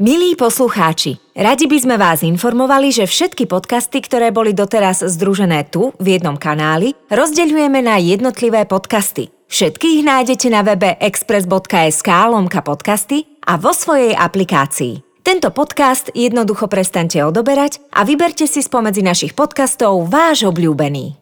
Milí poslucháči, radi by sme vás informovali, že všetky podcasty, ktoré boli doteraz združené tu, v jednom kanáli, rozdeľujeme na jednotlivé podcasty. Všetky ich nájdete na webe express.sk lomka podcasty a vo svojej aplikácii. Tento podcast jednoducho prestante odoberať a vyberte si spomedzi našich podcastov váš obľúbený.